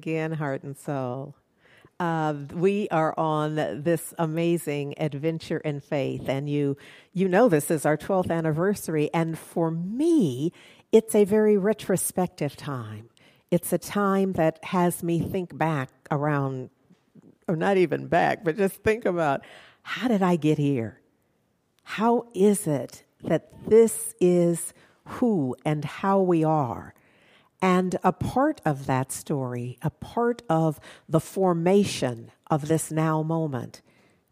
Again, heart and soul. Uh, we are on this amazing adventure in faith, and you you know this is our 12th anniversary, and for me, it's a very retrospective time. It's a time that has me think back around, or not even back, but just think about how did I get here? How is it that this is who and how we are? And a part of that story, a part of the formation of this now moment,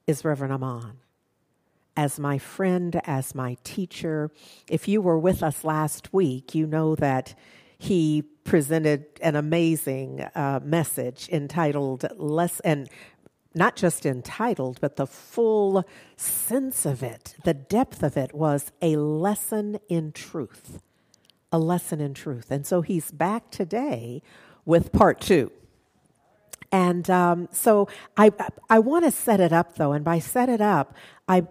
is Reverend Amon. As my friend, as my teacher, if you were with us last week, you know that he presented an amazing uh, message entitled Less, and not just entitled, but the full sense of it, the depth of it was a lesson in truth a lesson in truth. And so he's back today with part two. And um, so I, I want to set it up though, and by set it up, I,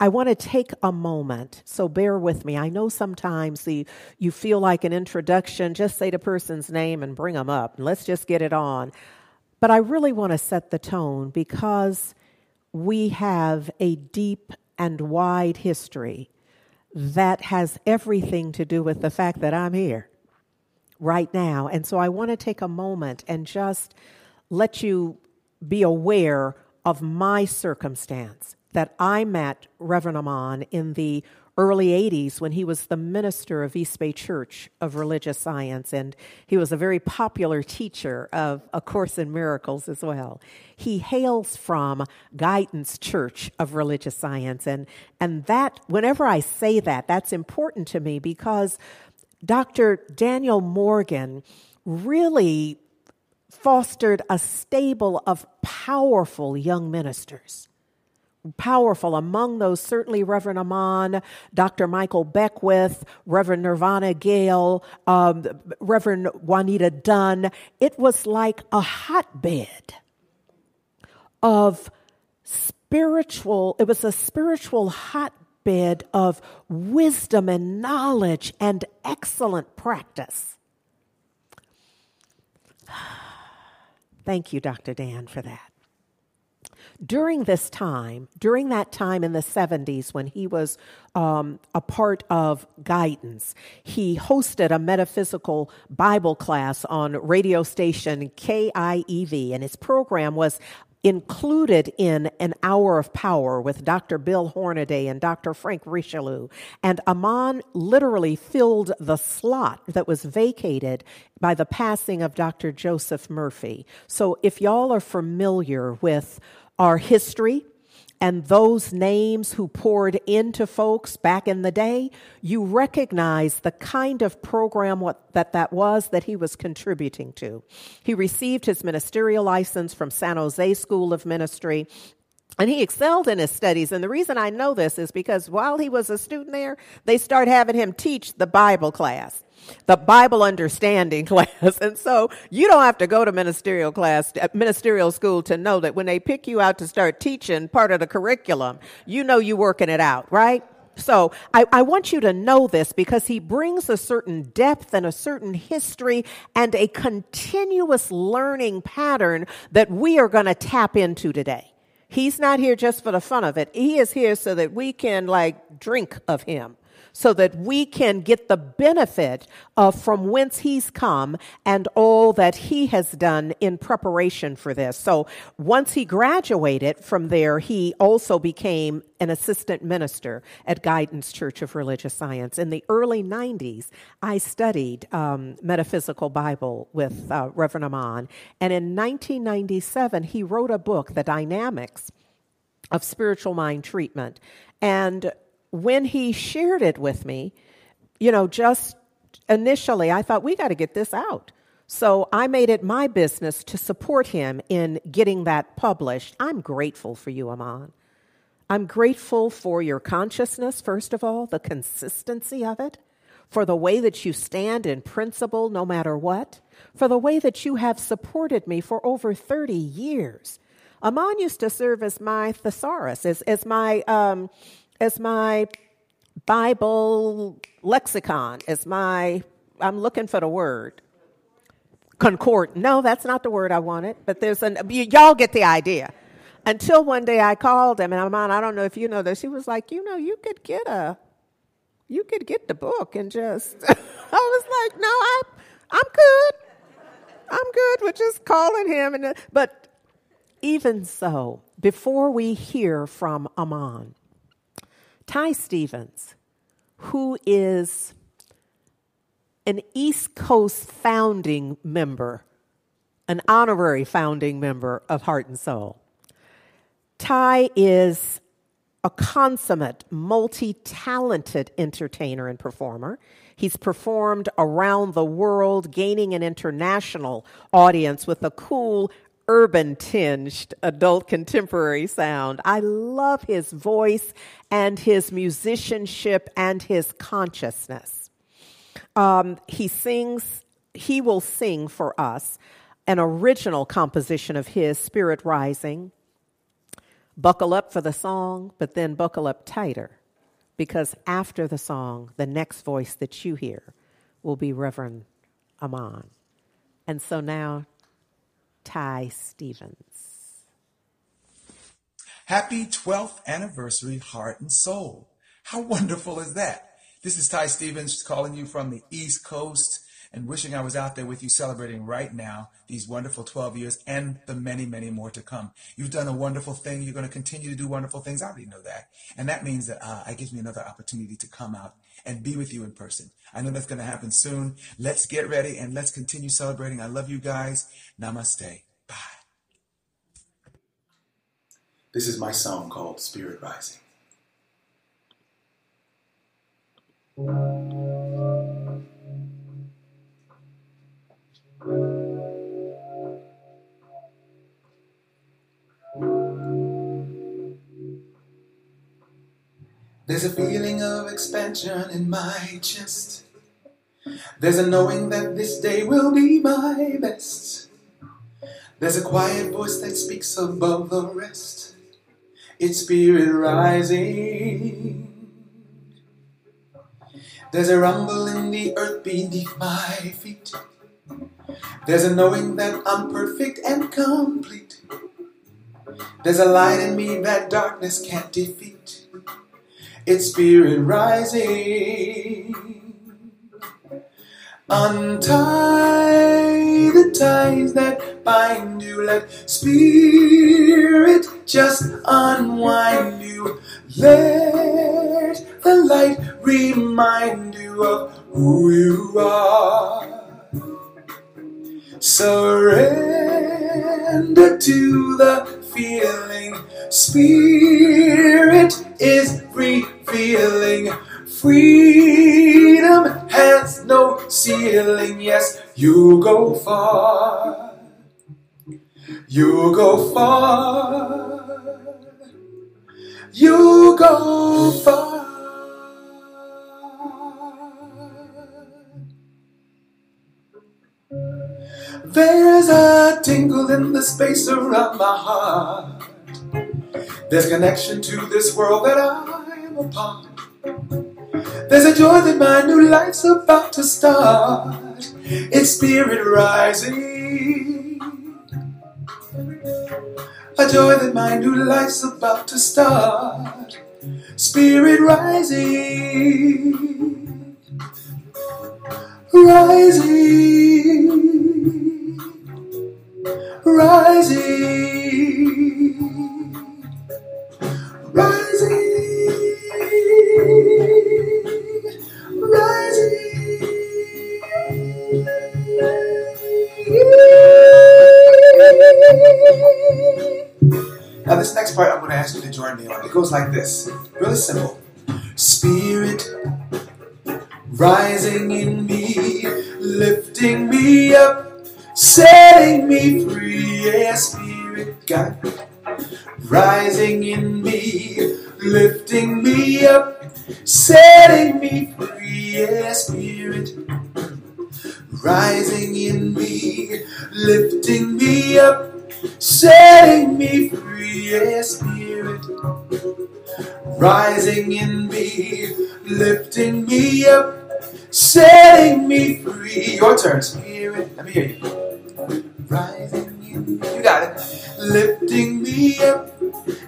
I want to take a moment. So bear with me. I know sometimes the, you feel like an introduction, just say the person's name and bring them up, and let's just get it on. But I really want to set the tone because we have a deep and wide history that has everything to do with the fact that I'm here right now. And so I want to take a moment and just let you be aware of my circumstance that I met Reverend Amon in the early 80s when he was the minister of East Bay Church of Religious Science, and he was a very popular teacher of A Course in Miracles as well. He hails from Guidance Church of Religious Science, and, and that, whenever I say that, that's important to me because Dr. Daniel Morgan really fostered a stable of powerful young ministers powerful. Among those, certainly Reverend Amon, Dr. Michael Beckwith, Reverend Nirvana Gayle, um, Reverend Juanita Dunn. It was like a hotbed of spiritual, it was a spiritual hotbed of wisdom and knowledge and excellent practice. Thank you, Dr. Dan, for that during this time, during that time in the 70s when he was um, a part of guidance, he hosted a metaphysical Bible class on radio station KIEV, and his program was included in an hour of power with Dr. Bill Hornaday and Dr. Frank Richelieu. And Amon literally filled the slot that was vacated by the passing of Dr. Joseph Murphy. So if y'all are familiar with our history and those names who poured into folks back in the day, you recognize the kind of program what, that that was that he was contributing to. He received his ministerial license from San Jose School of Ministry. And he excelled in his studies. And the reason I know this is because while he was a student there, they started having him teach the Bible class the Bible understanding class. And so you don't have to go to ministerial class, uh, ministerial school to know that when they pick you out to start teaching part of the curriculum, you know you're working it out, right? So I, I, want you to know this because he brings a certain depth and a certain history and a continuous learning pattern that we are going to tap into today. He's not here just for the fun of it. He is here so that we can like drink of him so that we can get the benefit of from whence he's come and all that he has done in preparation for this. So once he graduated from there, he also became an assistant minister at Guidance Church of Religious Science. In the early 90s, I studied um, metaphysical Bible with uh, Reverend Amon. And in 1997, he wrote a book, The Dynamics of Spiritual Mind Treatment. And when he shared it with me, you know, just initially, I thought, we got to get this out. So I made it my business to support him in getting that published. I'm grateful for you, Amon. I'm grateful for your consciousness, first of all, the consistency of it, for the way that you stand in principle no matter what, for the way that you have supported me for over 30 years. Amon used to serve as my thesaurus, as, as my um, as my Bible lexicon, as my, I'm looking for the word, concord. No, that's not the word I wanted, but there's an, y'all get the idea. Until one day I called him and Amon, I don't know if you know this. He was like, you know, you could get a, you could get the book and just, I was like, no, I, I'm good. I'm good with just calling him. And, but even so, before we hear from Amon, Ty Stevens, who is an East Coast founding member, an honorary founding member of Heart and Soul. Ty is a consummate, multi talented entertainer and performer. He's performed around the world, gaining an international audience with a cool, urban tinged adult contemporary sound. I love his voice and his musicianship and his consciousness. Um, he sings, he will sing for us an original composition of his, Spirit Rising. Buckle up for the song, but then buckle up tighter because after the song, the next voice that you hear will be Reverend Amon. And so now, Ty Stevens. Happy 12th anniversary, Heart and Soul. How wonderful is that? This is Ty Stevens calling you from the East Coast and wishing I was out there with you celebrating right now these wonderful 12 years and the many, many more to come. You've done a wonderful thing. You're going to continue to do wonderful things. I already know that. And that means that uh, it gives me another opportunity to come out and be with you in person. I know that's going to happen soon. Let's get ready and let's continue celebrating. I love you guys. Namaste. Bye. This is my song called Spirit Rising. There's a feeling expansion in my chest. There's a knowing that this day will be my best. There's a quiet voice that speaks above the rest. It's spirit rising. There's a rumble in the earth beneath my feet. There's a knowing that I'm perfect and complete. There's a light in me that darkness can't defeat. It's spirit rising. Untie the ties that bind you. Let spirit just unwind you. Let the light remind you of who you are. Surrender to the feeling. Spirit is revealing. Freedom has no ceiling. Yes, you go far. You go far. You go far. There's a tingle in the space around my heart. There's connection to this world that I There's a joy that my new life's about to start. It's spirit rising. A joy that my new life's about to start. Spirit rising. Rising Spirit rising in me, lifting me up, setting me free. Yeah, Spirit, rising in me, lifting me up, setting me free. Yeah, Spirit, rising in me, lifting me up setting me free. Your turn, Spirit. Let me hear you. rising in me. You got it. Lifting me up,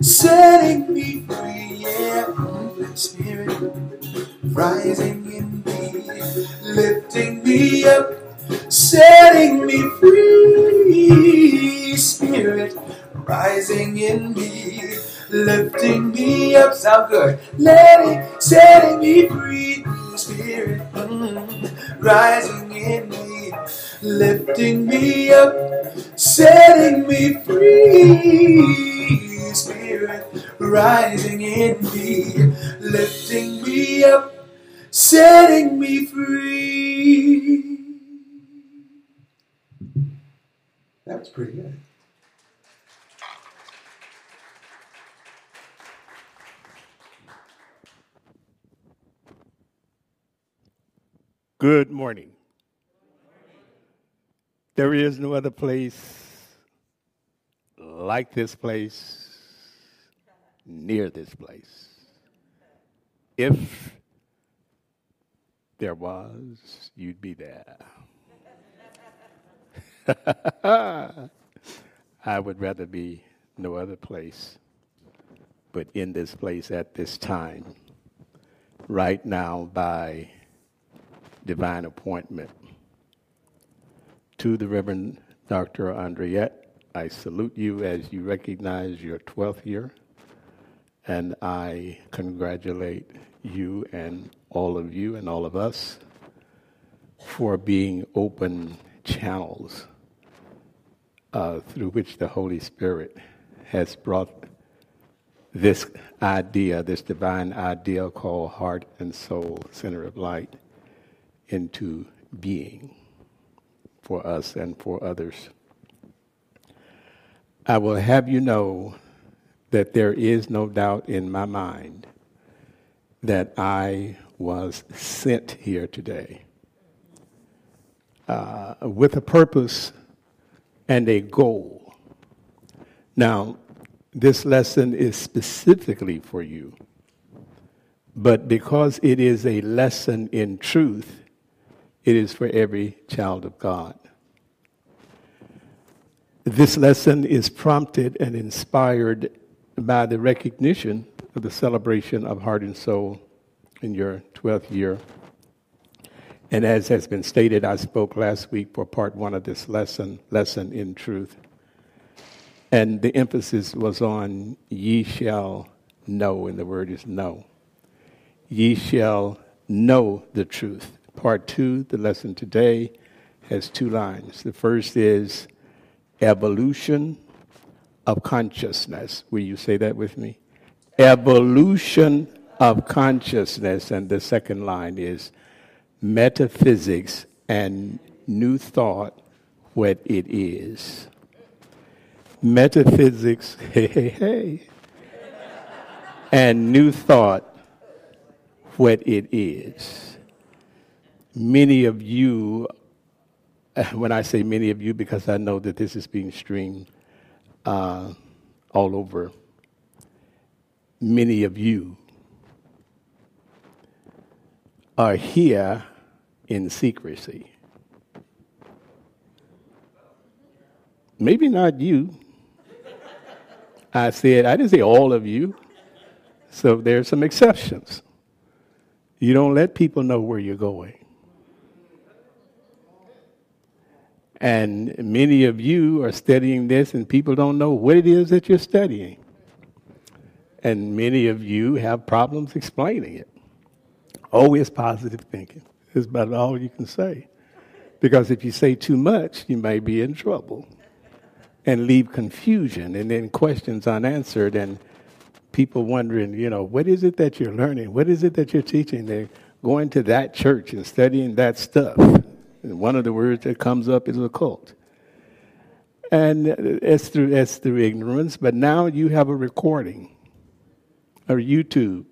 setting me free. Yeah, Holy Spirit, rising in me, lifting me up, setting me free. Spirit, rising in me, lifting me up. Sound good. Letting, setting me free. Spirit, mm, rising in me, lifting me up, setting me free. Spirit, rising in me, lifting me up, setting me free. That was pretty good. Good morning. There is no other place like this place, near this place. If there was, you'd be there. I would rather be no other place but in this place at this time, right now, by divine appointment. To the Reverend Dr. Andriette, I salute you as you recognize your 12th year, and I congratulate you and all of you and all of us for being open channels uh, through which the Holy Spirit has brought this idea, this divine idea called heart and soul, center of light into being for us and for others. I will have you know that there is no doubt in my mind that I was sent here today uh, with a purpose and a goal. Now, this lesson is specifically for you, but because it is a lesson in truth, it is for every child of God. This lesson is prompted and inspired by the recognition of the celebration of heart and soul in your 12th year. And as has been stated, I spoke last week for part one of this lesson, lesson in truth. And the emphasis was on ye shall know, and the word is know. Ye shall know the truth, Part two, the lesson today, has two lines. The first is evolution of consciousness. Will you say that with me? Evolution of consciousness. And the second line is metaphysics and new thought, what it is. Metaphysics, hey, hey, hey, and new thought, what it is many of you, when I say many of you, because I know that this is being streamed uh, all over, many of you are here in secrecy. Maybe not you. I said, I didn't say all of you. So there's some exceptions. You don't let people know where you're going. And many of you are studying this, and people don't know what it is that you're studying. And many of you have problems explaining it. Always positive thinking is about all you can say. Because if you say too much, you may be in trouble and leave confusion and then questions unanswered and people wondering, you know, what is it that you're learning? What is it that you're teaching? They're going to that church and studying that stuff. One of the words that comes up is occult. And it's through, it's through ignorance, but now you have a recording or YouTube.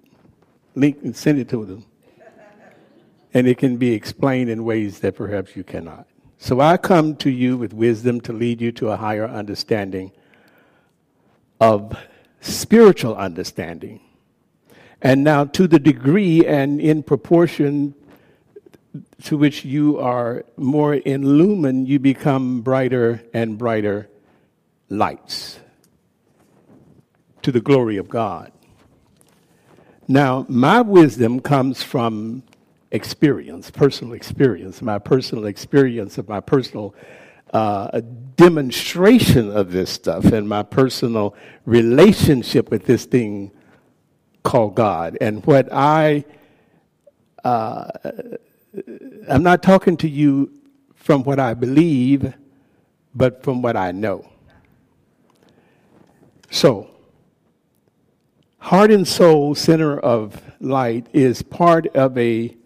Link and send it to them. And it can be explained in ways that perhaps you cannot. So I come to you with wisdom to lead you to a higher understanding of spiritual understanding. And now, to the degree and in proportion to which you are more illumined, you become brighter and brighter lights to the glory of God. Now, my wisdom comes from experience, personal experience, my personal experience of my personal uh, demonstration of this stuff and my personal relationship with this thing called God. And what I, uh, I'm not talking to you from what I believe, but from what I know. So, Heart and Soul Center of Light is part of a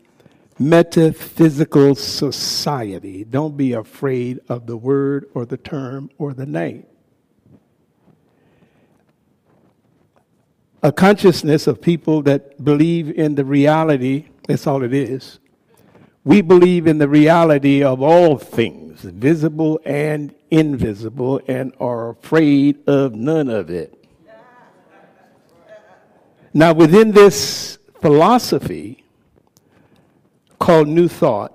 metaphysical society. Don't be afraid of the word or the term or the name. A consciousness of people that believe in the reality, that's all it is. We believe in the reality of all things, visible and invisible, and are afraid of none of it. Now, within this philosophy, called New Thought.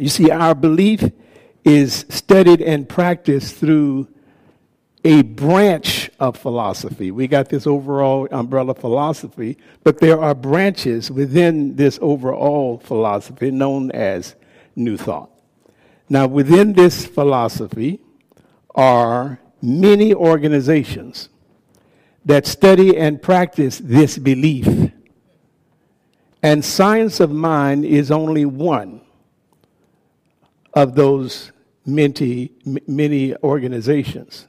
You see, our belief is studied and practiced through a branch of philosophy. We got this overall umbrella philosophy, but there are branches within this overall philosophy known as New Thought. Now, within this philosophy are many organizations that study and practice this belief and science of mind is only one of those many, many organizations.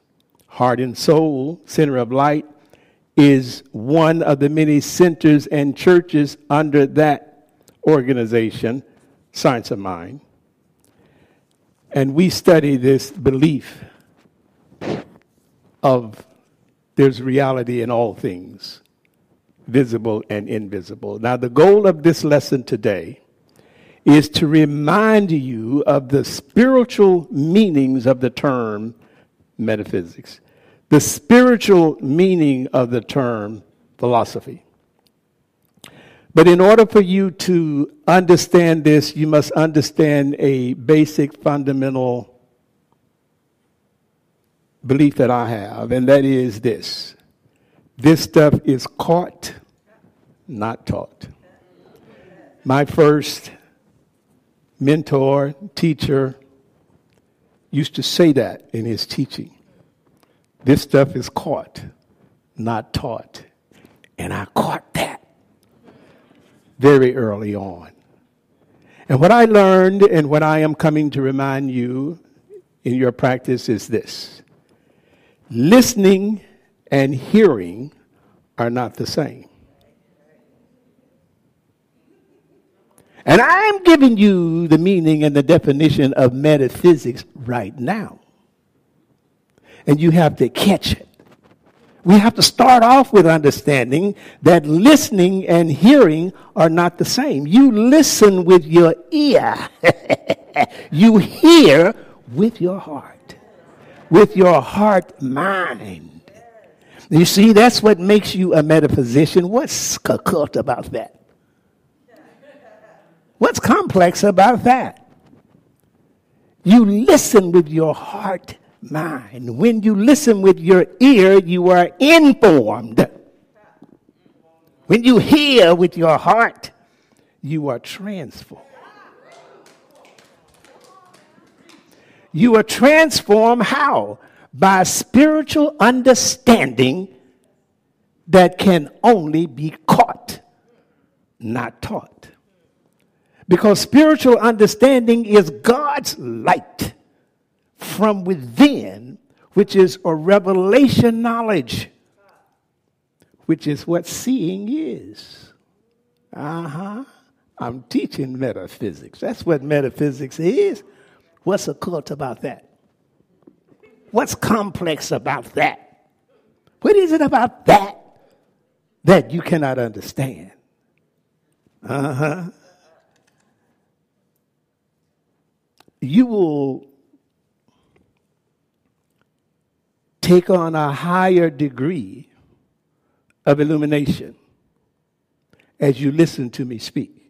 Heart and Soul, Center of Light, is one of the many centers and churches under that organization, Science of Mind. And we study this belief of there's reality in all things visible and invisible. Now, the goal of this lesson today is to remind you of the spiritual meanings of the term metaphysics, the spiritual meaning of the term philosophy. But in order for you to understand this, you must understand a basic fundamental belief that I have, and that is this this stuff is caught, not taught. My first mentor, teacher, used to say that in his teaching. This stuff is caught, not taught. And I caught that very early on. And what I learned and what I am coming to remind you in your practice is this listening and hearing are not the same. And I'm giving you the meaning and the definition of metaphysics right now. And you have to catch it. We have to start off with understanding that listening and hearing are not the same. You listen with your ear, you hear with your heart, with your heart mind. You see, that's what makes you a metaphysician. What's occult about that? What's complex about that? You listen with your heart mind. When you listen with your ear, you are informed. When you hear with your heart, you are transformed. You are transformed how? by spiritual understanding that can only be caught, not taught. Because spiritual understanding is God's light from within, which is a revelation knowledge, which is what seeing is. Uh huh. I'm teaching metaphysics. That's what metaphysics is. What's occult about that? What's complex about that? What is it about that that you cannot understand? Uh huh. You will take on a higher degree of illumination as you listen to me speak.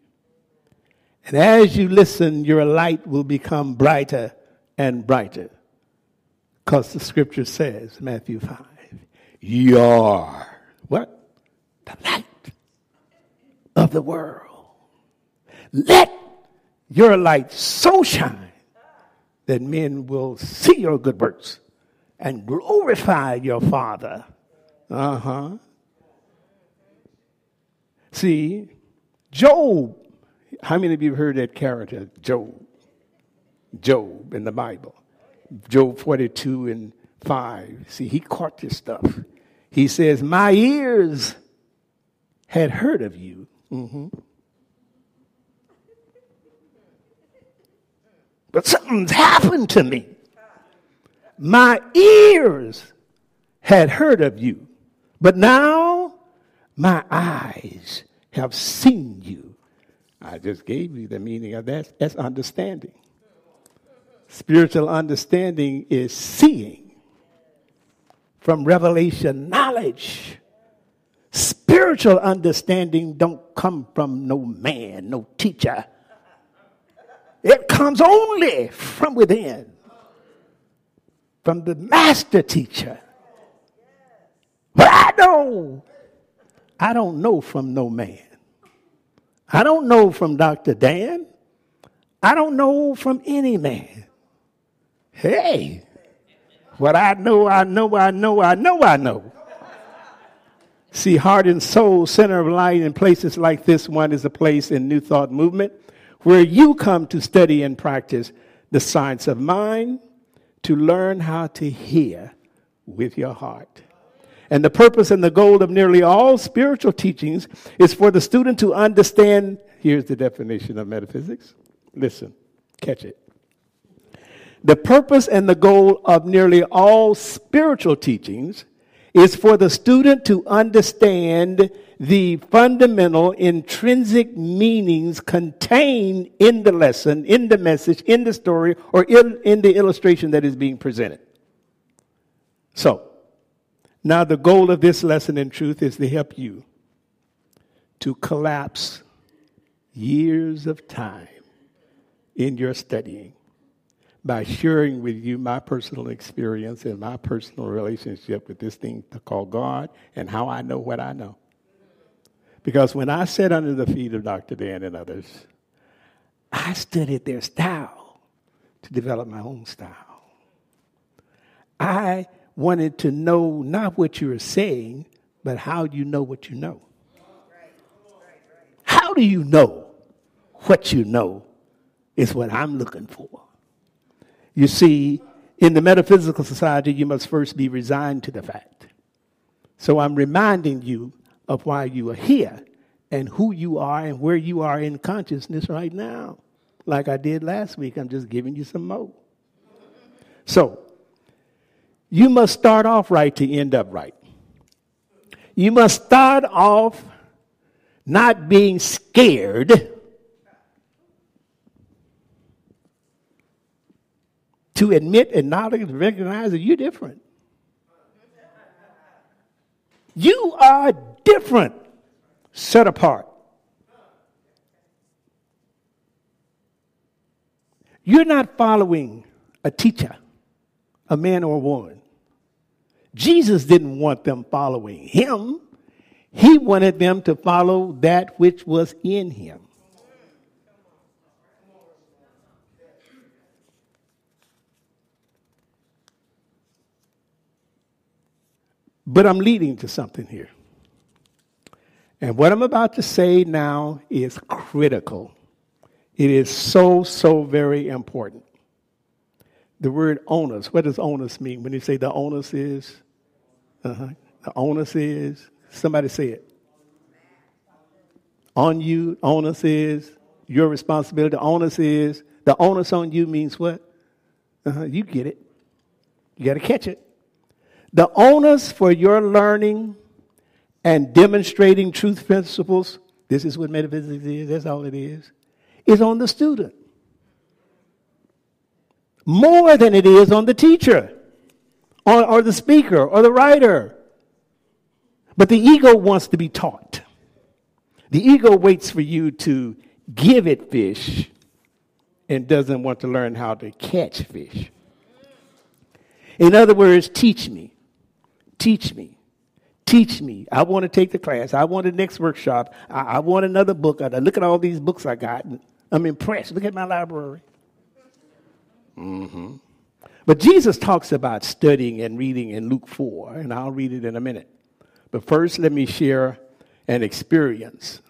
And as you listen, your light will become brighter and brighter. Because the scripture says, Matthew 5, you are what? The light of the world. Let your light so shine that men will see your good works and glorify your Father. Uh huh. See, Job, how many of you heard that character, Job? Job in the Bible. Job 42 and 5. See, he caught this stuff. He says, My ears had heard of you. Mm-hmm. But something's happened to me. My ears had heard of you, but now my eyes have seen you. I just gave you the meaning of that. That's understanding. Spiritual understanding is seeing from revelation knowledge. Spiritual understanding don't come from no man, no teacher. It comes only from within, from the master teacher. But I know, I don't know from no man. I don't know from Dr. Dan. I don't know from any man. Hey, what I know, I know, I know, I know, I know. See, heart and soul, center of light in places like this one is a place in New Thought Movement where you come to study and practice the science of mind to learn how to hear with your heart. And the purpose and the goal of nearly all spiritual teachings is for the student to understand. Here's the definition of metaphysics. Listen, catch it. The purpose and the goal of nearly all spiritual teachings is for the student to understand the fundamental intrinsic meanings contained in the lesson, in the message, in the story, or in, in the illustration that is being presented. So, now the goal of this lesson in truth is to help you to collapse years of time in your studying by sharing with you my personal experience and my personal relationship with this thing called God and how I know what I know. Because when I sat under the feet of Dr. Dan and others, I studied their style to develop my own style. I wanted to know not what you were saying, but how you know what you know. How do you know what you know is what I'm looking for. You see, in the metaphysical society, you must first be resigned to the fact. So I'm reminding you of why you are here and who you are and where you are in consciousness right now. Like I did last week, I'm just giving you some more. So, you must start off right to end up right. You must start off not being scared to admit, and acknowledge, and recognize that you're different. You are different, set apart. You're not following a teacher, a man or a woman. Jesus didn't want them following him. He wanted them to follow that which was in him. But I'm leading to something here. And what I'm about to say now is critical. It is so, so very important. The word onus, what does onus mean? When you say the onus is, uh-huh, the onus is, somebody say it. On you, onus is, your responsibility, the onus is, the onus on you means what? Uh-huh, you get it. You got to catch it. The onus for your learning and demonstrating truth principles, this is what metaphysics is, that's all it is, is on the student. More than it is on the teacher, or, or the speaker, or the writer. But the ego wants to be taught. The ego waits for you to give it fish and doesn't want to learn how to catch fish. In other words, teach me. Teach me. Teach me. I want to take the class. I want the next workshop. I, I want another book. I, look at all these books I got. I'm impressed. Look at my library. Mm-hmm. But Jesus talks about studying and reading in Luke 4, and I'll read it in a minute. But first, let me share an experience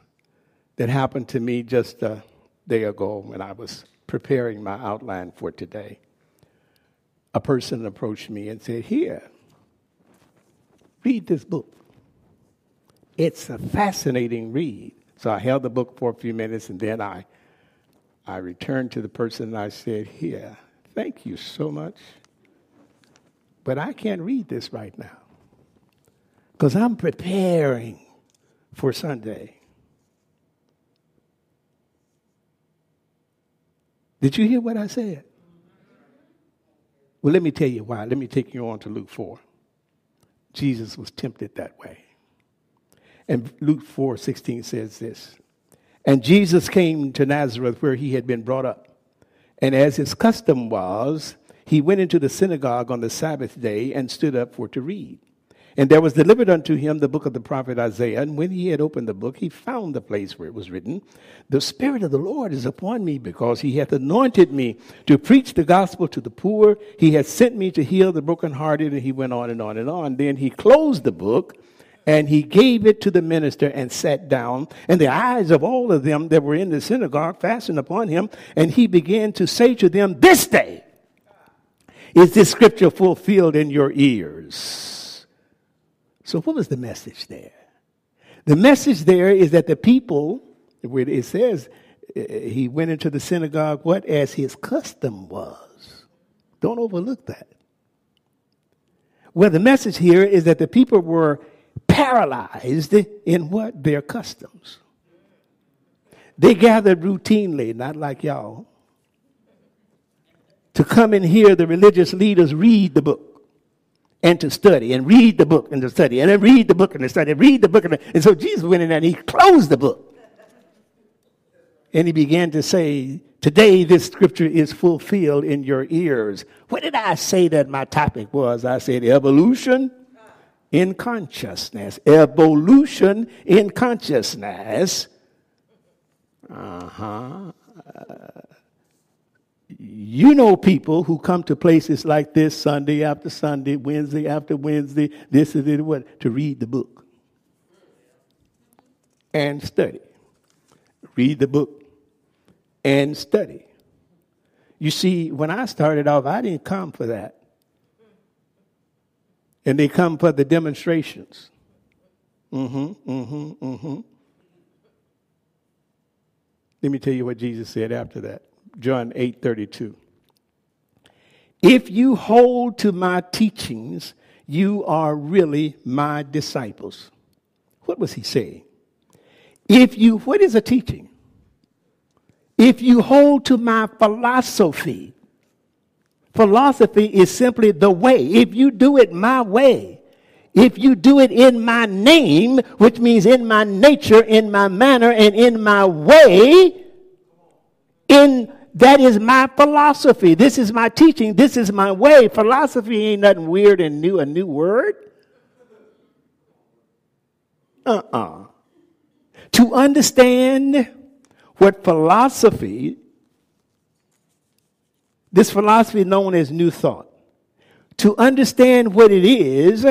that happened to me just a day ago when I was preparing my outline for today. A person approached me and said, Here, read this book. It's a fascinating read. So I held the book for a few minutes and then I, I returned to the person and I said, Here, thank you so much. But I can't read this right now because I'm preparing for Sunday. Did you hear what I said? Well, let me tell you why. Let me take you on to Luke 4. Jesus was tempted that way. And Luke 4 16 says this And Jesus came to Nazareth where he had been brought up. And as his custom was, he went into the synagogue on the Sabbath day and stood up for to read. And there was delivered unto him the book of the prophet Isaiah. And when he had opened the book, he found the place where it was written, The Spirit of the Lord is upon me, because he hath anointed me to preach the gospel to the poor. He hath sent me to heal the brokenhearted. And he went on and on and on. Then he closed the book and he gave it to the minister and sat down. And the eyes of all of them that were in the synagogue fastened upon him. And he began to say to them, This day is this scripture fulfilled in your ears. So, what was the message there? The message there is that the people, where it says eh, he went into the synagogue, what? As his custom was. Don't overlook that. Well, the message here is that the people were paralyzed in what? Their customs. They gathered routinely, not like y'all, to come and hear the religious leaders read the book and to study and read the book and to study and then read the book and to study and read the book. And, and so Jesus went in and he closed the book. And he began to say, Today this scripture is fulfilled in your ears. What did I say that my topic was? I said evolution in consciousness. Evolution in consciousness. Uh-huh. Uh, you know people who come to places like this Sunday after Sunday, Wednesday after Wednesday, this is it, what, to read the book and study. Read the book and study. You see, when I started off, I didn't come for that. And they come for the demonstrations. Mm-hmm, mm-hmm, mm-hmm. Let me tell you what Jesus said after that. John 8:32. If you hold to my teachings, you are really my disciples. What was he saying? If you, what is a teaching? If you hold to my philosophy, philosophy is simply the way. If you do it my way, if you do it in my name, which means in my nature, in my manner, and in my way, in that is my philosophy. This is my teaching. This is my way. Philosophy ain't nothing weird and new, a new word. Uh uh-uh. uh To understand what philosophy, this philosophy known as New Thought, to understand what it is,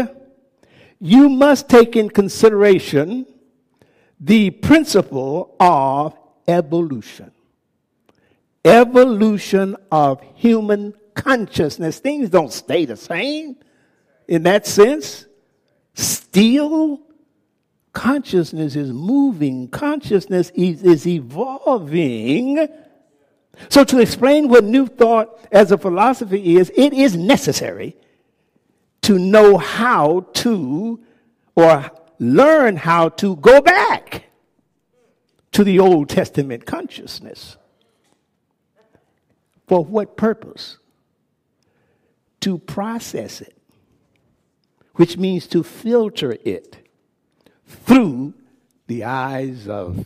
you must take in consideration the principle of evolution evolution of human consciousness. Things don't stay the same in that sense. Still, consciousness is moving, consciousness is, is evolving. So, to explain what New Thought as a philosophy is, it is necessary to know how to or learn how to go back to the Old Testament consciousness. For what purpose? To process it, which means to filter it through the eyes of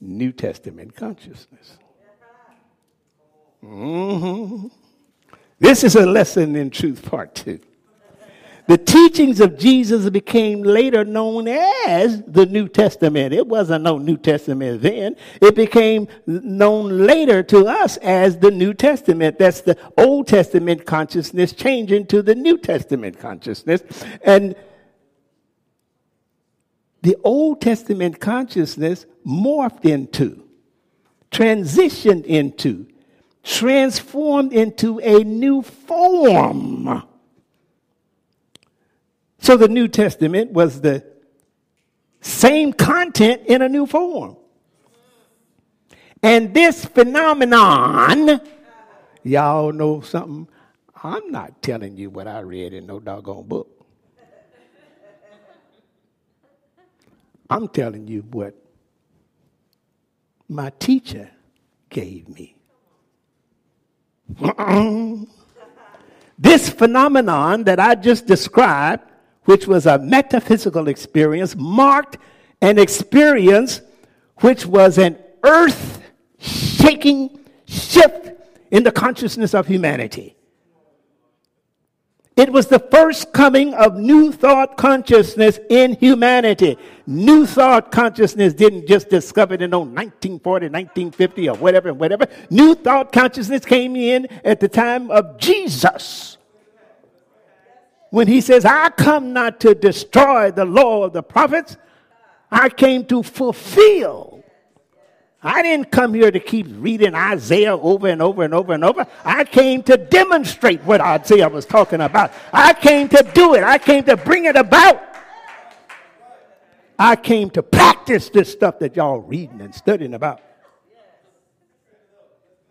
New Testament consciousness. Mm-hmm. This is a lesson in truth, part two. The teachings of Jesus became later known as the New Testament. It wasn't no New Testament then. It became known later to us as the New Testament. That's the Old Testament consciousness changing to the New Testament consciousness. And the Old Testament consciousness morphed into, transitioned into, transformed into a new form so the New Testament was the same content in a new form. And this phenomenon, y'all know something? I'm not telling you what I read in no doggone book. I'm telling you what my teacher gave me. this phenomenon that I just described which was a metaphysical experience, marked an experience which was an earth shaking shift in the consciousness of humanity. It was the first coming of new thought consciousness in humanity. New thought consciousness didn't just discover it in 1940, 1950, or whatever, whatever. New thought consciousness came in at the time of Jesus when he says, I come not to destroy the law of the prophets, I came to fulfill. I didn't come here to keep reading Isaiah over and over and over and over. I came to demonstrate what Isaiah was talking about. I came to do it. I came to bring it about. I came to practice this stuff that y'all reading and studying about.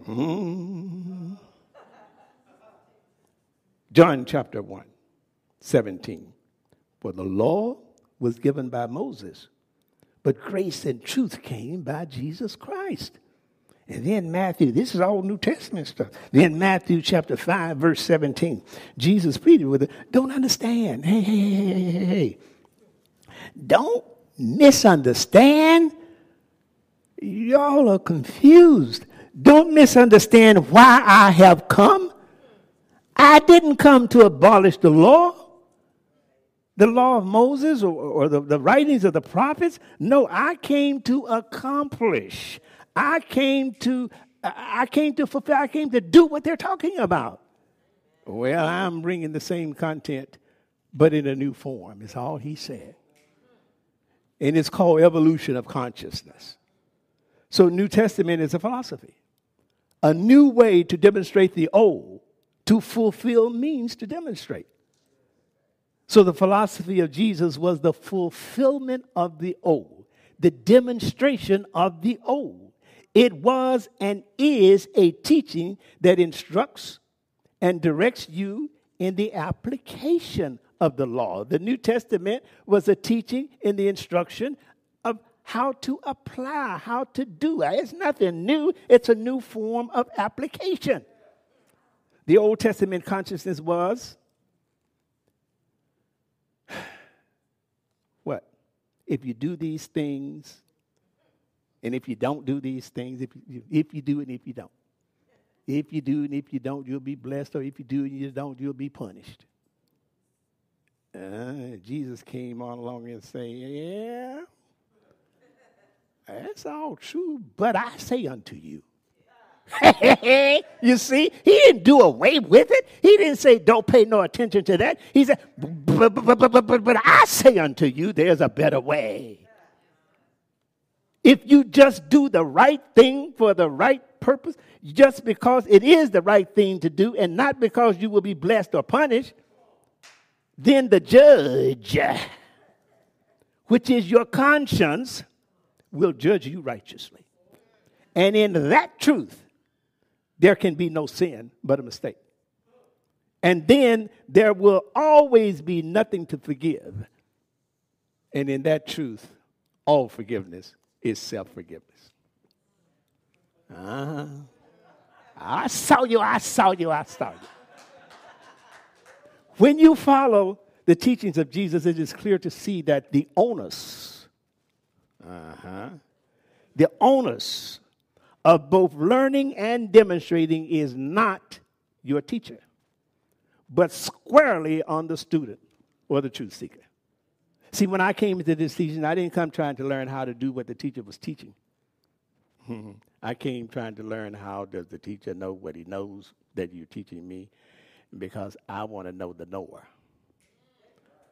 Mm. John chapter 1. 17. For the law was given by Moses, but grace and truth came by Jesus Christ. And then Matthew, this is all New Testament stuff. Then Matthew chapter 5, verse 17. Jesus pleaded with it. Don't understand. Hey, hey, hey, hey, hey, hey. Don't misunderstand. Y'all are confused. Don't misunderstand why I have come. I didn't come to abolish the law the law of Moses or, or the, the writings of the prophets. No, I came to accomplish. I came to I came to fulfill. I came to do what they're talking about. Well, I'm bringing the same content, but in a new form. Is all he said. And it's called evolution of consciousness. So, New Testament is a philosophy, a new way to demonstrate the old. To fulfill means to demonstrate. So the philosophy of Jesus was the fulfillment of the old, the demonstration of the old. It was and is a teaching that instructs and directs you in the application of the law. The New Testament was a teaching in the instruction of how to apply, how to do it. It's nothing new, it's a new form of application. The Old Testament consciousness was if you do these things, and if you don't do these things, if you, if you do and if you don't. If you do and if you don't, you'll be blessed, or if you do and you don't, you'll be punished. Uh, Jesus came on along and said, Yeah, that's all true, but I say unto you. you see, he didn't do away with it. He didn't say, don't pay no attention to that. He said, but, but, but, but, but I say unto you, there's a better way. If you just do the right thing for the right purpose, just because it is the right thing to do and not because you will be blessed or punished, then the judge, which is your conscience, will judge you righteously. And in that truth, there can be no sin but a mistake. And then there will always be nothing to forgive. And in that truth, all forgiveness is self forgiveness. Uh-huh. I saw you, I saw you, I saw you. When you follow the teachings of Jesus, it is clear to see that the onus uh-huh, the onus of both learning and demonstrating is not your teacher, but squarely on the student or the truth seeker. See, when I came into this teaching, I didn't come trying to learn how to do what the teacher was teaching. I came trying to learn how does the teacher know what he knows that you're teaching me because I want to know the knower.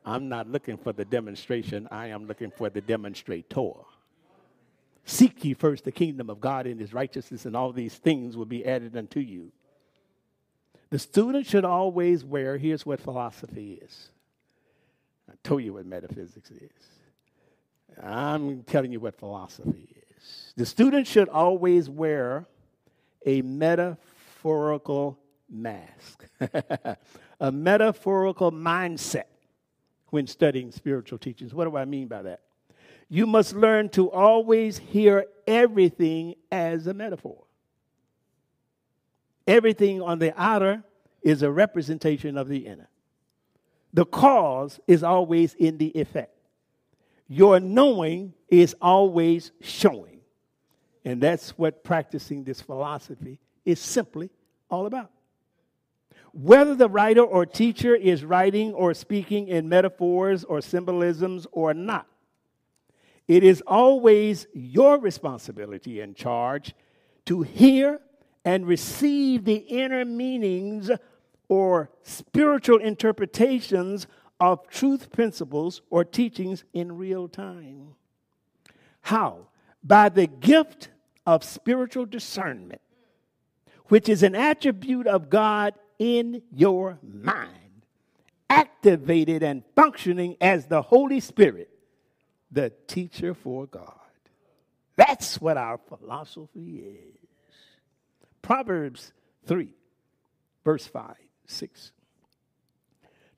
I'm not looking for the demonstration, I am looking for the demonstrator. Seek ye first the kingdom of God and his righteousness, and all these things will be added unto you. The student should always wear, here's what philosophy is. I told you what metaphysics is. I'm telling you what philosophy is. The student should always wear a metaphorical mask, a metaphorical mindset when studying spiritual teachings. What do I mean by that? You must learn to always hear everything as a metaphor. Everything on the outer is a representation of the inner. The cause is always in the effect. Your knowing is always showing. And that's what practicing this philosophy is simply all about. Whether the writer or teacher is writing or speaking in metaphors or symbolisms or not, it is always your responsibility and charge to hear and receive the inner meanings or spiritual interpretations of truth principles or teachings in real time. How? By the gift of spiritual discernment, which is an attribute of God in your mind, activated and functioning as the Holy Spirit the teacher for God. That's what our philosophy is. Proverbs 3, verse 5, 6.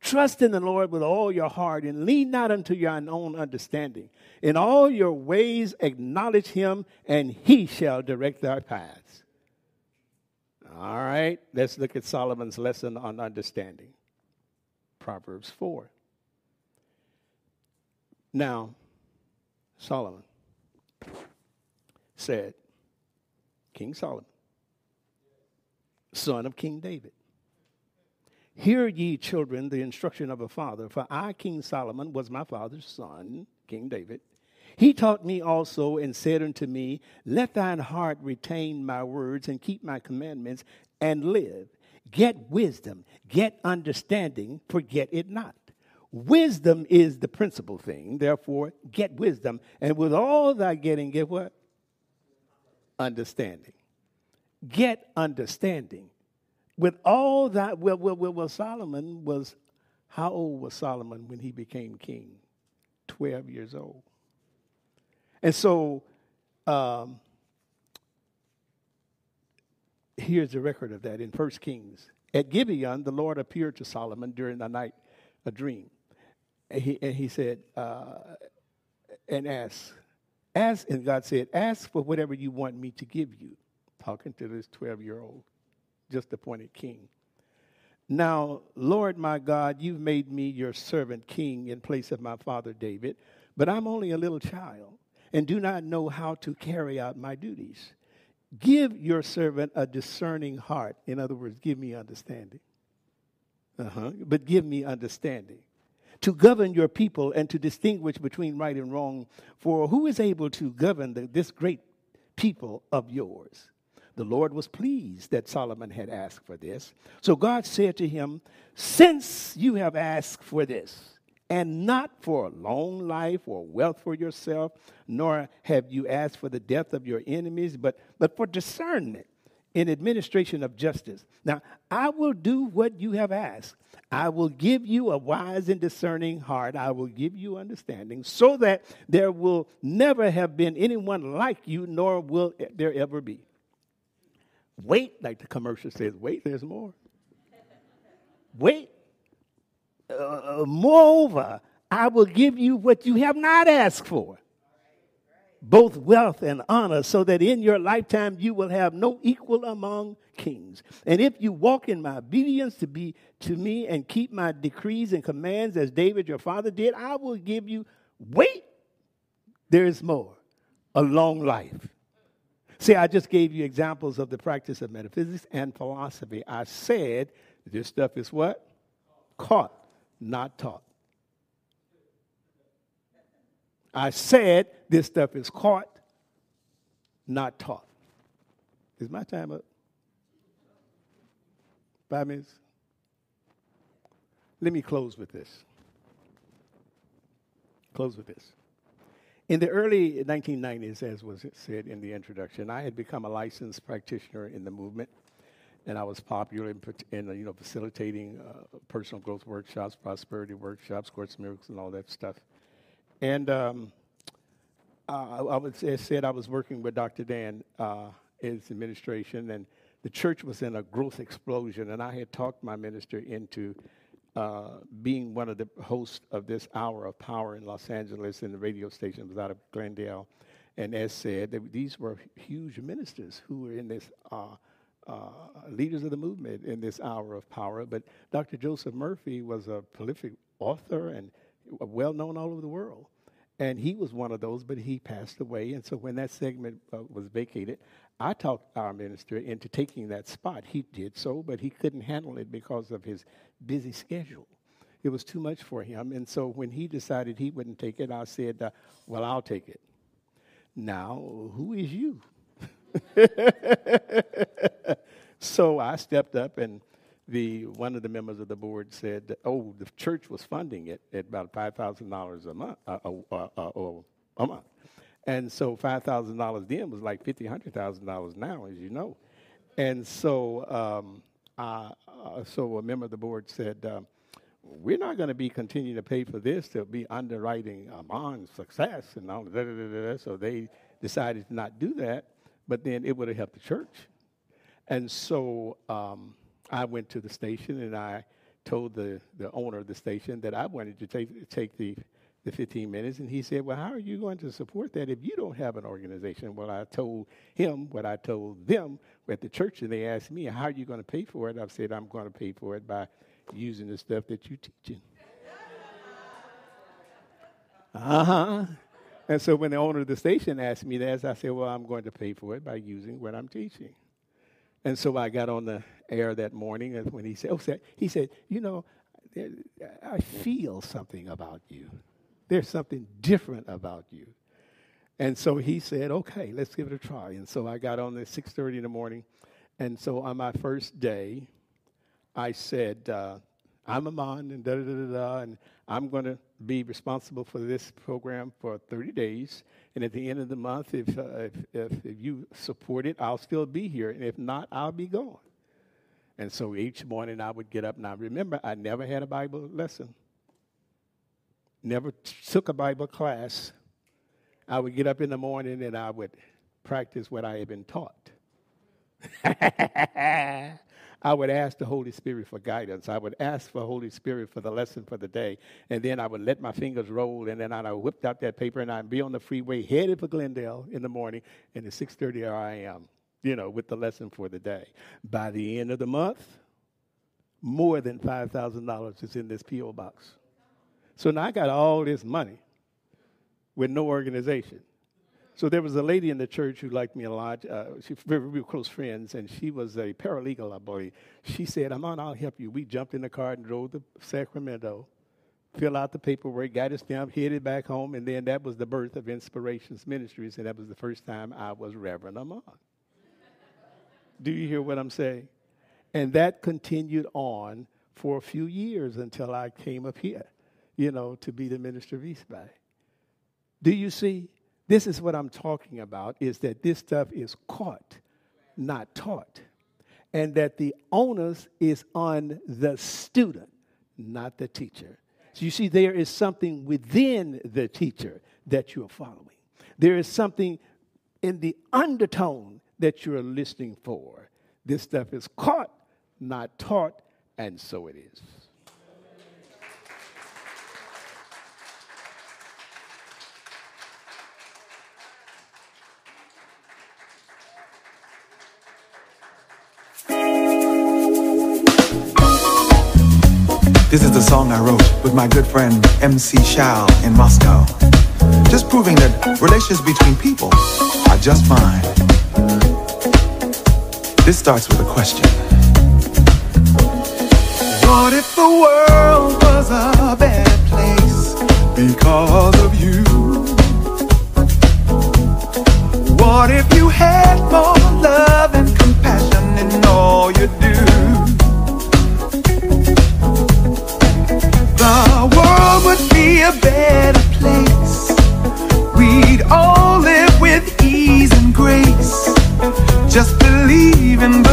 Trust in the Lord with all your heart and lean not unto your own understanding. In all your ways acknowledge him, and he shall direct thy paths. All right, let's look at Solomon's lesson on understanding. Proverbs 4. Now, Solomon said, King Solomon, son of King David, Hear ye, children, the instruction of a father, for I, King Solomon, was my father's son, King David. He taught me also and said unto me, Let thine heart retain my words and keep my commandments and live. Get wisdom, get understanding, forget it not. Wisdom is the principal thing. Therefore, get wisdom. And with all thy getting, get what? Understanding. Get understanding. With all that, well, well, well, well, Solomon was, how old was Solomon when he became king? 12 years old. And so, um, here's the record of that in First Kings. At Gibeon, the Lord appeared to Solomon during the night, a dream. And he, and he said, uh, and ask, ask, and God said, ask for whatever you want me to give you. Talking to this 12 year old, just appointed king. Now, Lord my God, you've made me your servant king in place of my father David, but I'm only a little child and do not know how to carry out my duties. Give your servant a discerning heart. In other words, give me understanding. Uh-huh. But give me understanding to govern your people and to distinguish between right and wrong. For who is able to govern the, this great people of yours? The Lord was pleased that Solomon had asked for this. So God said to him, Since you have asked for this, and not for a long life or wealth for yourself, nor have you asked for the death of your enemies, but, but for discernment in administration of justice. Now, I will do what you have asked. I will give you a wise and discerning heart. I will give you understanding so that there will never have been anyone like you, nor will there ever be. Wait, like the commercial says, wait, there's more. Wait. Uh, moreover, I will give you what you have not asked for both wealth and honor, so that in your lifetime you will have no equal among kings. And if you walk in my obedience to be to me and keep my decrees and commands as David your father did, I will give you wait, there is more. a long life. See, I just gave you examples of the practice of metaphysics and philosophy. I said this stuff is what? Caught, not taught. I said this stuff is caught, not taught. Is my time up? Five minutes? Let me close with this. Close with this. In the early 1990s, as was said in the introduction, I had become a licensed practitioner in the movement, and I was popular in, in you know, facilitating uh, personal growth workshops, prosperity workshops, Course Miracles, and all that stuff. And um, uh, I, was, said I was working with Dr. Dan uh, his administration, and the church was in a growth explosion, and I had talked my minister into uh, being one of the hosts of this hour of power in Los Angeles, and the radio station was out of Glendale. And as said, these were huge ministers who were in this uh, uh, leaders of the movement in this hour of power. But Dr. Joseph Murphy was a prolific author and well known all over the world. And he was one of those, but he passed away. And so when that segment uh, was vacated, I talked our minister into taking that spot. He did so, but he couldn't handle it because of his busy schedule. It was too much for him. And so when he decided he wouldn't take it, I said, uh, Well, I'll take it. Now, who is you? so I stepped up, and the one of the members of the board said, "Oh, the church was funding it at about five thousand dollars a month, uh, uh, uh, a month." And so five thousand dollars then was like fifty, hundred thousand dollars now, as you know. And so, um, uh, so a member of the board said, uh, "We're not going to be continuing to pay for this to be underwriting Amon's success and all that." So they decided to not do that, but then it would have helped the church. And so um, I went to the station and I told the, the owner of the station that I wanted to take take the the 15 minutes. And he said, Well, how are you going to support that if you don't have an organization? Well, I told him what I told them at the church, and they asked me, How are you going to pay for it? I said, I'm going to pay for it by using the stuff that you're teaching. uh huh. And so when the owner of the station asked me that, I said, Well, I'm going to pay for it by using what I'm teaching. And so I got on the air that morning, when he said, oh, he said, You know, I feel something about you. There's something different about you. And so he said, okay, let's give it a try. And so I got on at 6.30 in the morning. And so on my first day, I said, uh, I'm Amon and da-da-da-da-da, and I'm going to be responsible for this program for 30 days. And at the end of the month, if, uh, if, if, if you support it, I'll still be here. And if not, I'll be gone. And so each morning I would get up. Now, remember, I never had a Bible lesson never took a Bible class, I would get up in the morning and I would practice what I had been taught. I would ask the Holy Spirit for guidance. I would ask for Holy Spirit for the lesson for the day. And then I would let my fingers roll and then I whipped out that paper and I'd be on the freeway headed for Glendale in the morning. And at 6.30 here I am, you know, with the lesson for the day. By the end of the month, more than $5,000 is in this P.O. box. So now I got all this money with no organization. So there was a lady in the church who liked me a lot. Uh, she very, very close friends, and she was a paralegal, I believe. She said, "Amon. I'll help you." We jumped in the car and drove to Sacramento, filled out the paperwork, got it stamped, headed back home, and then that was the birth of Inspirations Ministries, and that was the first time I was Reverend Amon. Do you hear what I'm saying? And that continued on for a few years until I came up here you know, to be the minister of East Bay. Do you see? This is what I'm talking about is that this stuff is caught, not taught. And that the onus is on the student, not the teacher. So you see, there is something within the teacher that you're following. There is something in the undertone that you're listening for. This stuff is caught, not taught, and so it is. This is the song I wrote with my good friend MC Shao in Moscow. Just proving that relations between people are just fine this starts with a question. What if the world was a bad place because of you? What if you had more love and compassion in all you do? The world would be a better believe in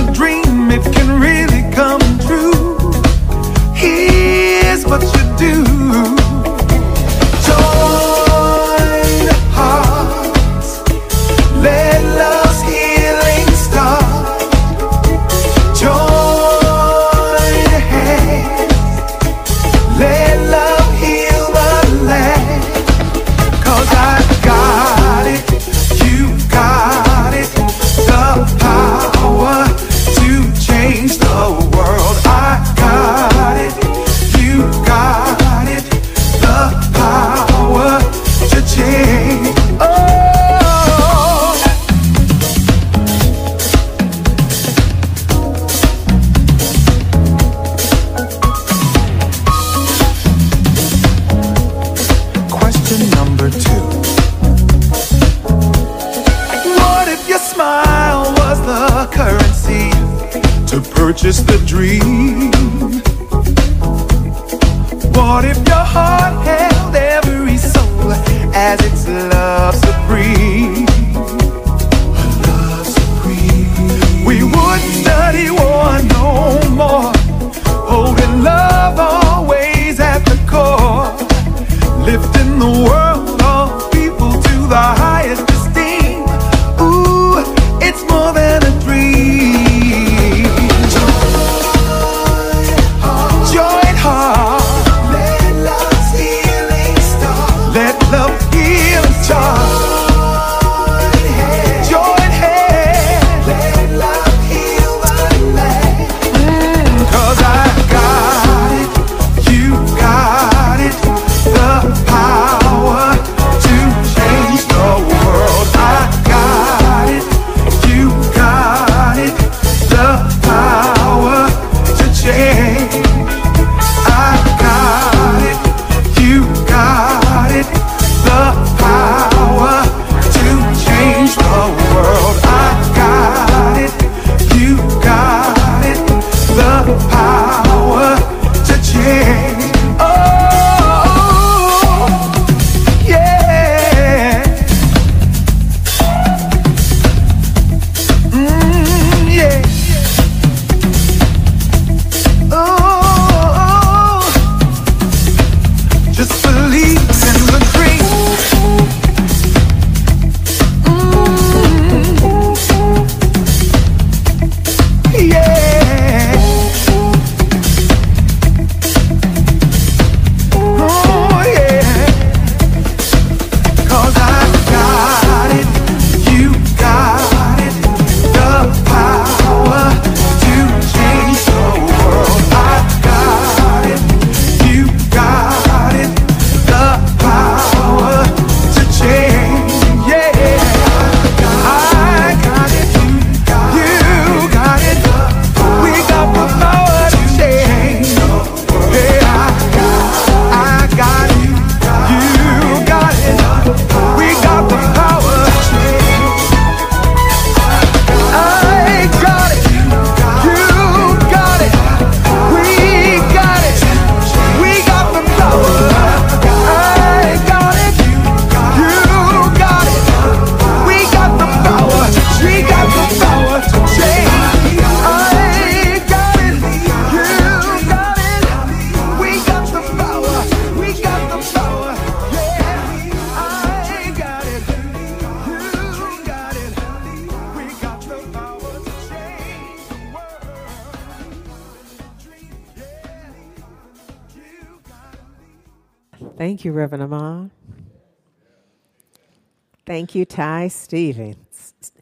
Thank you, Ty Stevens.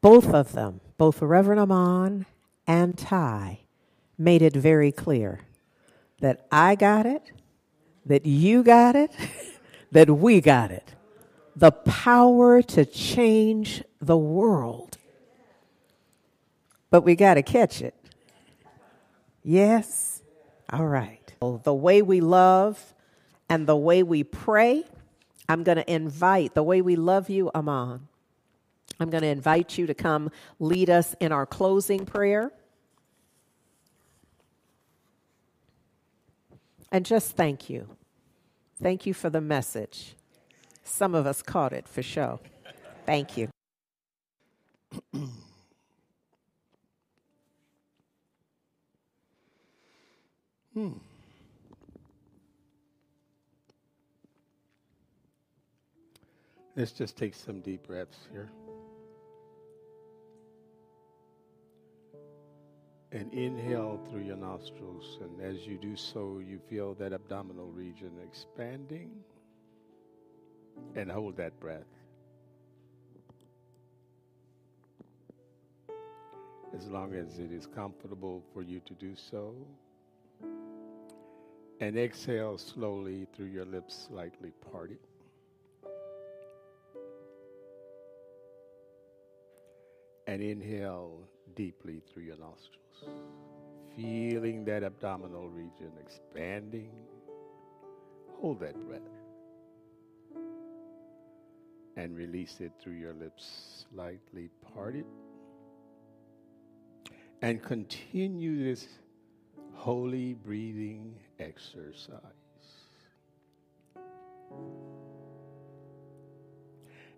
Both of them, both Reverend Amon and Ty, made it very clear that I got it, that you got it, that we got it. The power to change the world. But we got to catch it. Yes? All right. The way we love and the way we pray, I'm going to invite the way we love you, Amon. I'm going to invite you to come lead us in our closing prayer. And just thank you. Thank you for the message. Some of us caught it for sure. Thank you. hmm. Let's just take some deep breaths here. And inhale through your nostrils. And as you do so, you feel that abdominal region expanding and hold that breath. As long as it is comfortable for you to do so. And exhale slowly through your lips, slightly parted. And inhale deeply through your nostrils, feeling that abdominal region expanding. Hold that breath and release it through your lips, slightly parted. And continue this holy breathing exercise.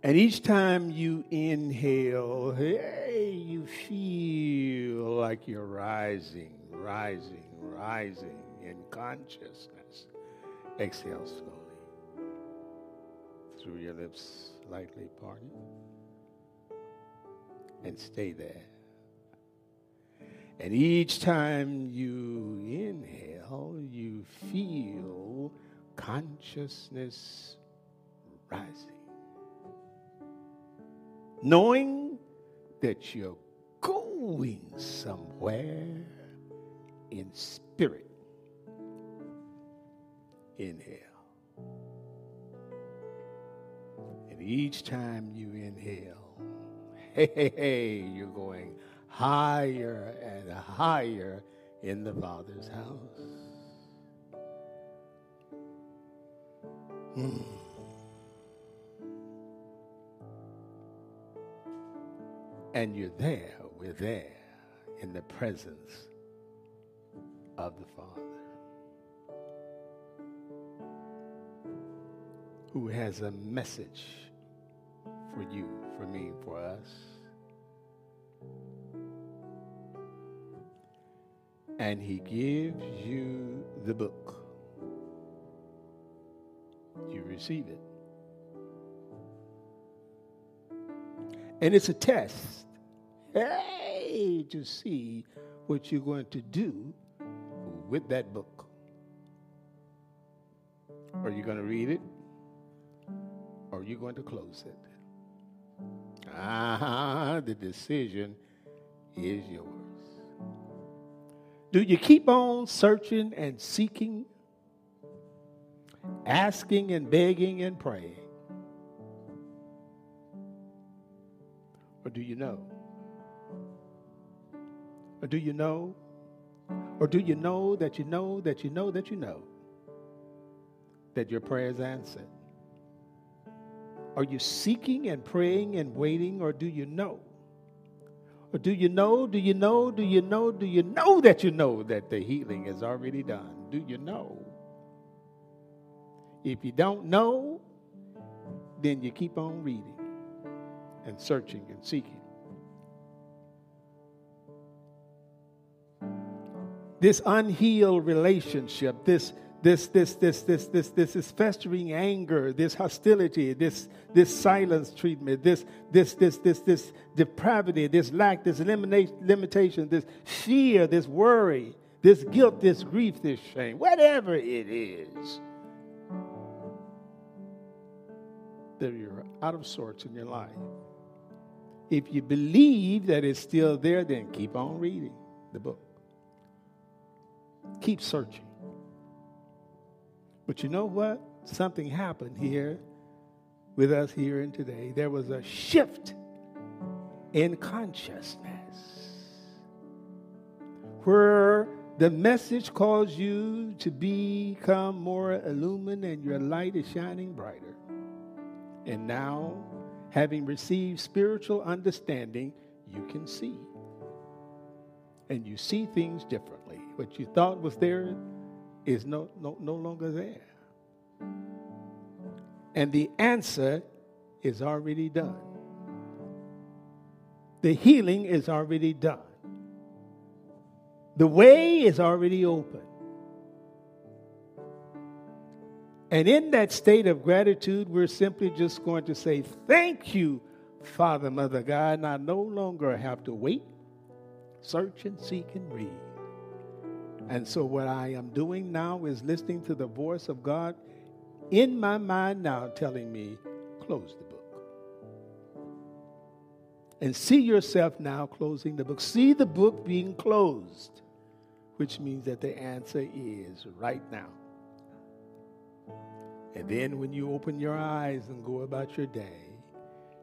And each time you inhale, hey, you feel like you're rising, rising, rising in consciousness. Exhale slowly through your lips lightly parted. And stay there. And each time you inhale, you feel consciousness rising. Knowing that you're going somewhere in spirit. Inhale. And each time you inhale, hey, hey, hey, you're going higher and higher in the Father's house. Mm. And you're there, we're there in the presence of the Father. Who has a message for you, for me, for us. And he gives you the book. You receive it. And it's a test. Hey, to see what you're going to do with that book. Are you going to read it? Or are you going to close it? Ah, the decision is yours. Do you keep on searching and seeking, asking and begging and praying? Or do you know? Or do you know? Or do you know that you know that you know that you know that your prayer is answered? Are you seeking and praying and waiting, or do you know? Or do you know, do you know, do you know, do you know that you know that the healing is already done? Do you know? If you don't know, then you keep on reading and searching and seeking. This unhealed relationship, this this this this this this this is festering anger, this hostility, this this silence treatment, this this this this this depravity, this lack, this limitation, this fear, this worry, this guilt, this grief, this shame, whatever it is. That you're out of sorts in your life. If you believe that it's still there, then keep on reading the book. Keep searching. But you know what? something happened here with us here and today. There was a shift in consciousness where the message calls you to become more illumined and your light is shining brighter. And now, having received spiritual understanding, you can see. And you see things differently. What you thought was there is no, no, no longer there. And the answer is already done. The healing is already done. The way is already open. And in that state of gratitude, we're simply just going to say, Thank you, Father, Mother God. And I no longer have to wait, search, and seek and read. And so, what I am doing now is listening to the voice of God in my mind now telling me, Close the book. And see yourself now closing the book. See the book being closed, which means that the answer is right now. And then when you open your eyes and go about your day,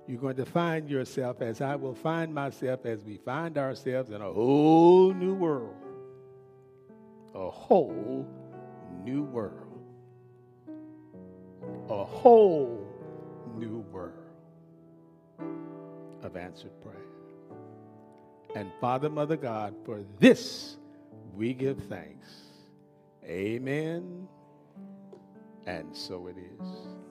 you're going to find yourself, as I will find myself, as we find ourselves in a whole new world. A whole new world. A whole new world of answered prayer. And Father, Mother God, for this we give thanks. Amen. And so it is.